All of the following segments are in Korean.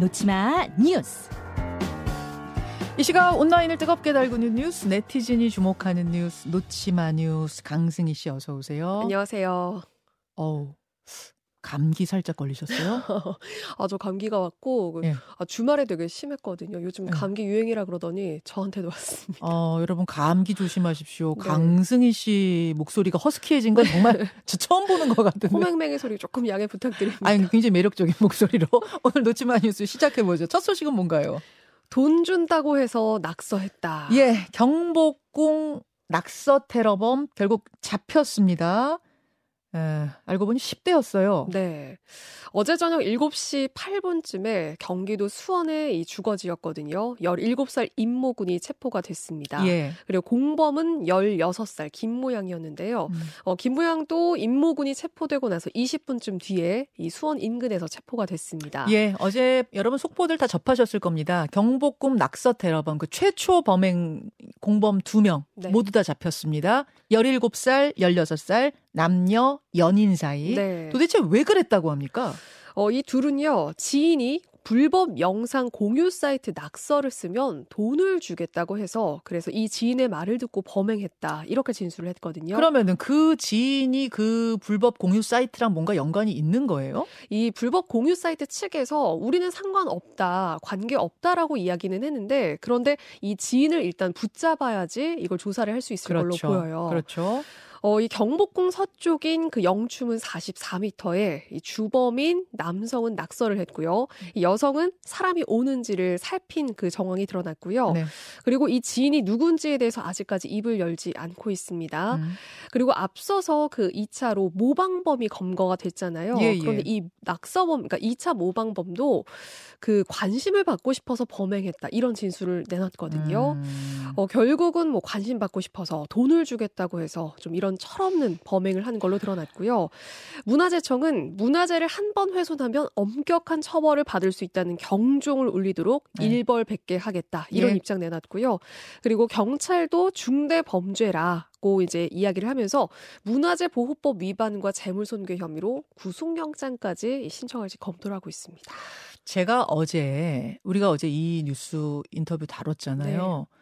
놓치마 뉴스. 이 시각 온라인을 뜨겁게 달구는 뉴스, 네티즌이 주목하는 뉴스, 놓치마 뉴스, 강승희 씨 어서 오세요. 안녕하세요. 어우, 감기 살짝 걸리셨어요? 아, 저 감기가 왔고, 그 예. 아, 주말에 되게 심했거든요. 요즘 예. 감기 유행이라 그러더니 저한테도 왔습니다. 어, 여러분 감기 조심하십시오. 네. 강승희 씨 목소리가 허스키해진 건 정말 저 처음 보는 것 같은데. 호맹맹의 소리 조금 양해 부탁드립니다. 아니, 굉장히 매력적인 목소리로 오늘 놓치마 뉴스 시작해보죠. 첫 소식은 뭔가요? 돈 준다고 해서 낙서했다. 예, 경복궁 낙서 테러범 결국 잡혔습니다. 에, 알고 보니 10대였어요. 네. 어제 저녁 7시 8분쯤에 경기도 수원의 이 주거지였거든요. 17살 임모군이 체포가 됐습니다. 예. 그리고 공범은 16살 김모양이었는데요. 음. 어, 김모양도 임모군이 체포되고 나서 20분쯤 뒤에 이 수원 인근에서 체포가 됐습니다. 예, 어제 여러분 속보들 다 접하셨을 겁니다. 경복궁 낙서 테러범 그 최초 범행 공범 두명 네. 모두 다 잡혔습니다. 17살, 16살 남녀 연인 사이. 네. 도대체 왜 그랬다고 합니까? 어, 이 둘은요, 지인이 불법 영상 공유 사이트 낙서를 쓰면 돈을 주겠다고 해서 그래서 이 지인의 말을 듣고 범행했다. 이렇게 진술을 했거든요. 그러면은 그 지인이 그 불법 공유 사이트랑 뭔가 연관이 있는 거예요? 이 불법 공유 사이트 측에서 우리는 상관없다, 관계 없다라고 이야기는 했는데 그런데 이 지인을 일단 붙잡아야지 이걸 조사를 할 수 있을 걸로 보여요. 그렇죠. 어, 이 경복궁 서쪽인 그 영춤은 44m에 이 주범인 남성은 낙서를 했고요. 이 여성은 사람이 오는지를 살핀 그 정황이 드러났고요. 네. 그리고 이 지인이 누군지에 대해서 아직까지 입을 열지 않고 있습니다. 음. 그리고 앞서서 그 2차로 모방범이 검거가 됐잖아요. 예, 예. 그런데 이 낙서범, 그러니까 2차 모방범도 그 관심을 받고 싶어서 범행했다. 이런 진술을 내놨거든요. 음. 어, 결국은 뭐 관심 받고 싶어서 돈을 주겠다고 해서 좀 이런 철없는 범행을 한 걸로 드러났고요. 문화재청은 문화재를 한 번 훼손하면 엄격한 처벌을 받을 수 있다는 경종을 울리도록 네. 일벌 백계 하겠다. 이런 예. 입장 내놨고요. 그리고 경찰도 중대 범죄라 고 이제 이야기를 하면서 문화재 보호법 위반과 재물손괴 혐의로 구속영장까지 신청할지 검토를 하고 있습니다. 제가 어제 우리가 어제 이 뉴스 인터뷰 다뤘잖아요. 네.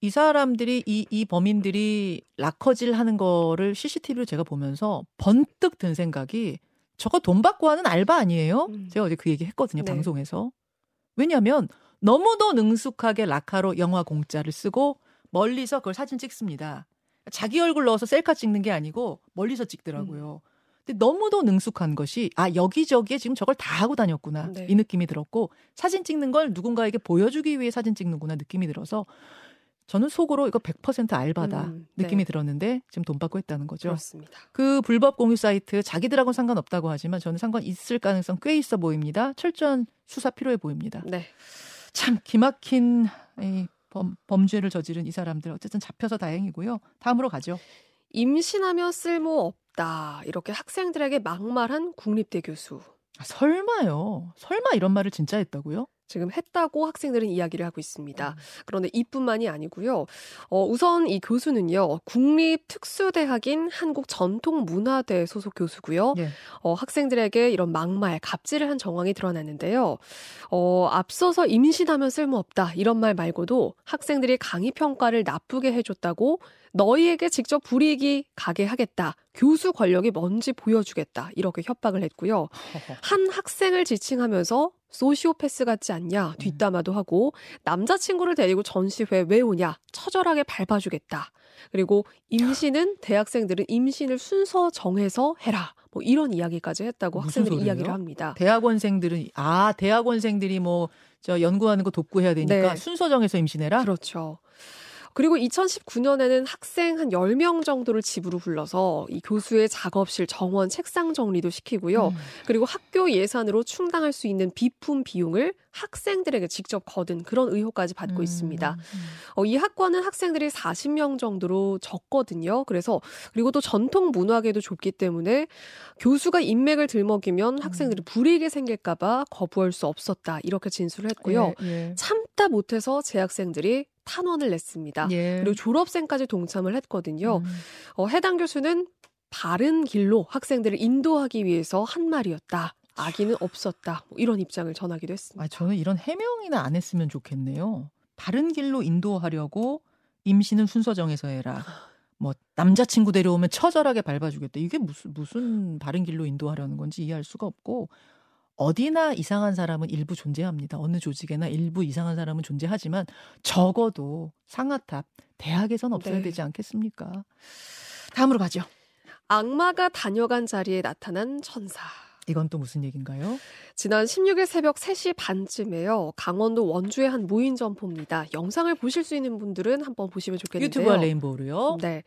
이 사람들이 이, 이 범인들이 락커질 하는 거를 CCTV로 제가 보면서 번뜩 든 생각이 저거 돈 받고 하는 알바 아니에요? 음. 제가 어제 그 얘기 했거든요, 네. 방송에서. 왜냐하면 너무도 능숙하게 라카로 영화 공짜를 쓰고 멀리서 그걸 사진 찍습니다. 자기 얼굴 넣어서 셀카 찍는 게 아니고 멀리서 찍더라고요. 음. 근데 너무도 능숙한 것이 아 여기저기에 지금 저걸 다 하고 다녔구나 네. 이 느낌이 들었고 사진 찍는 걸 누군가에게 보여주기 위해 사진 찍는구나 느낌이 들어서 저는 속으로 이거 100% 알바다 음, 네. 느낌이 들었는데 지금 돈 받고 했다는 거죠. 그렇습니다. 그 불법 공유 사이트 자기들하고는 상관없다고 하지만 저는 상관 있을 가능성 꽤 있어 보입니다. 철저한 수사 필요해 보입니다. 네. 참 기막힌 이 범, 범죄를 저지른 이 사람들 어쨌든 잡혀서 다행이고요. 다음으로 가죠. 임신하면 쓸모 없다. 이렇게 학생들에게 막말한 국립대 교수. 아, 설마요. 설마 이런 말을 진짜 했다고요? 지금 했다고 학생들은 이야기를 하고 있습니다. 음. 그런데 이뿐만이 아니고요. 어, 우선 이 교수는요, 국립특수대학인 한국전통문화대 소속 교수고요. 예. 어, 학생들에게 이런 막말, 갑질을 한 정황이 드러났는데요. 어, 앞서서 임신하면 쓸모없다 이런 말 말고도 학생들이 강의 평가를 나쁘게 해줬다고 너희에게 직접 불이익이 가게 하겠다. 교수 권력이 뭔지 보여주겠다. 이렇게 협박을 했고요. 한 학생을 지칭하면서 소시오패스 같지 않냐 뒷담화도 하고 남자친구를 데리고 전시회 왜 오냐 처절하게 밟아주겠다 그리고 임신은 대학생들은 임신을 순서 정해서 해라 뭐 이런 이야기까지 했다고 학생들이 소리예요? 이야기를 합니다. 대학원생들은 아 대학원생들이 뭐 저 연구하는 거 돕고 해야 되니까 네. 순서 정해서 임신해라. 그렇죠. 그리고 2019년에는 학생 한 10명 정도를 집으로 불러서 이 교수의 작업실 정원 책상 정리도 시키고요. 음. 그리고 학교 예산으로 충당할 수 있는 비품 비용을 학생들에게 직접 거둔 그런 의혹까지 받고 음, 있습니다. 음. 어, 이 학과는 학생들이 40명 정도로 적거든요. 그래서 그리고 또 전통 문화계도 좁기 때문에 교수가 인맥을 들먹이면 학생들이 불이익이 생길까봐 거부할 수 없었다 이렇게 진술을 했고요. 예, 예. 참다 못해서 재학생들이 탄원을 냈습니다. 예. 그리고 졸업생까지 동참을 했거든요. 음. 어, 해당 교수는 바른 길로 학생들을 인도하기 위해서 한 말이었다. 아기는 없었다. 뭐 이런 입장을 전하기도 했습니다. 아, 저는 이런 해명이나 안 했으면 좋겠네요. 바른 길로 인도하려고 임신은 순서 정해서 해라. 뭐 남자친구 데려오면 처절하게 밟아주겠다. 이게 무슨 무슨 바른 길로 인도하려는 건지 이해할 수가 없고 어디나 이상한 사람은 일부 존재합니다. 어느 조직에나 일부 이상한 사람은 존재하지만 적어도 상하탑 대학에선 없어야 네. 되지 않겠습니까? 다음으로 가죠. 악마가 다녀간 자리에 나타난 천사. 이건 또 무슨 얘기인가요? 지난 16일 새벽 3시 반쯤에요. 강원도 원주의 한 무인 점포입니다. 영상을 보실 수 있는 분들은 한번 보시면 좋겠는데요. 유튜브와 레인보우로요. 네.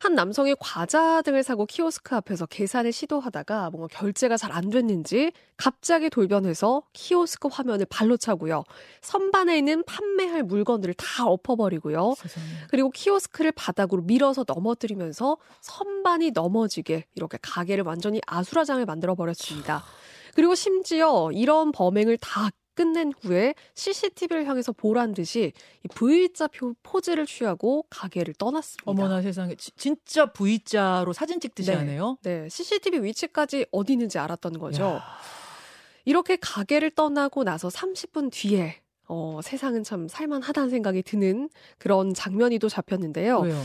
한 남성이 과자 등을 사고 키오스크 앞에서 계산을 시도하다가 뭔가 결제가 잘 안 됐는지 갑자기 돌변해서 키오스크 화면을 발로 차고요. 선반에 있는 판매할 물건들을 다 엎어버리고요. 세상에. 그리고 키오스크를 바닥으로 밀어서 넘어뜨리면서 선반이 넘어지게 이렇게 가게를 완전히 아수라장을 만들어 버렸습니다. 그리고 심지어 이런 범행을 다 끝낸 후에 CCTV를 향해서 보란 듯이 이 V자 표, 포즈를 취하고 가게를 떠났습니다. 어머나 세상에 지- 진짜 V자로 사진 찍듯이 네. 하네요. 네, CCTV 위치까지 어디 있는지 알았던 거죠. 야, 이렇게 가게를 떠나고 나서 30분 뒤에 어, 세상은 참 살만하다는 생각이 드는 그런 장면이 또 잡혔는데요. 왜요?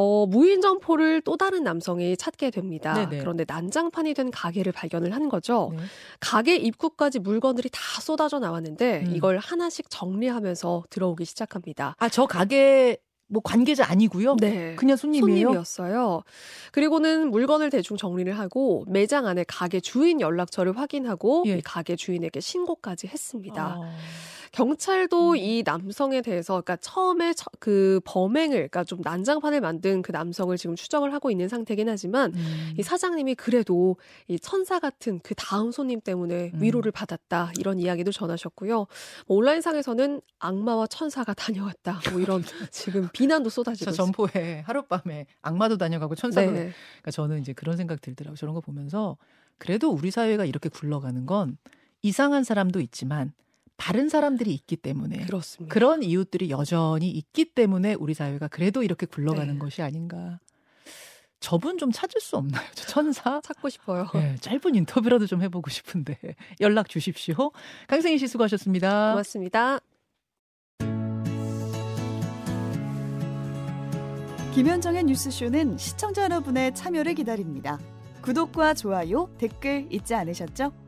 어, 무인 점포를 또 다른 남성이 찾게 됩니다. 네네. 그런데 난장판이 된 가게를 발견을 한 거죠. 네. 가게 입구까지 물건들이 다 쏟아져 나왔는데 음. 이걸 하나씩 정리하면서 들어오기 시작합니다. 아, 저 가게 뭐 관계자 아니고요. 네. 그냥 손님이에요. 손님이었어요. 그리고는 물건을 대충 정리를 하고 매장 안에 가게 주인 연락처를 확인하고 예. 이 가게 주인에게 신고까지 했습니다. 아, 경찰도 음. 이 남성에 대해서 그러니까 처음에 처- 그 범행을 그러니까 좀 난장판을 만든 그 남성을 지금 추정을 하고 있는 상태긴 하지만 음. 이 사장님이 그래도 이 천사 같은 그 다음 손님 때문에 음. 위로를 받았다 이런 이야기도 전하셨고요. 뭐 온라인상에서는 악마와 천사가 다녀왔다 뭐 이런 지금 비난도 쏟아지고 저 점포에 하룻밤에 악마도 다녀가고 천사도 있습니다. 네. 그러니까 저는 이제 그런 생각 들더라고요. 저런 거 보면서 그래도 우리 사회가 이렇게 굴러가는 건 이상한 사람도 있지만 바른 사람들이 있기 때문에 그렇습니다. 그런 이웃들이 여전히 있기 때문에 우리 사회가 그래도 이렇게 굴러가는 네. 것이 아닌가. 저분 좀 찾을 수 없나요? 저 천사? 찾고 싶어요. 네, 짧은 인터뷰라도 좀 해보고 싶은데 연락 주십시오. 강승희 씨 수고하셨습니다. 고맙습니다. 김현정의 뉴스쇼는 시청자 여러분의 참여를 기다립니다. 구독과 좋아요, 댓글 잊지 않으셨죠?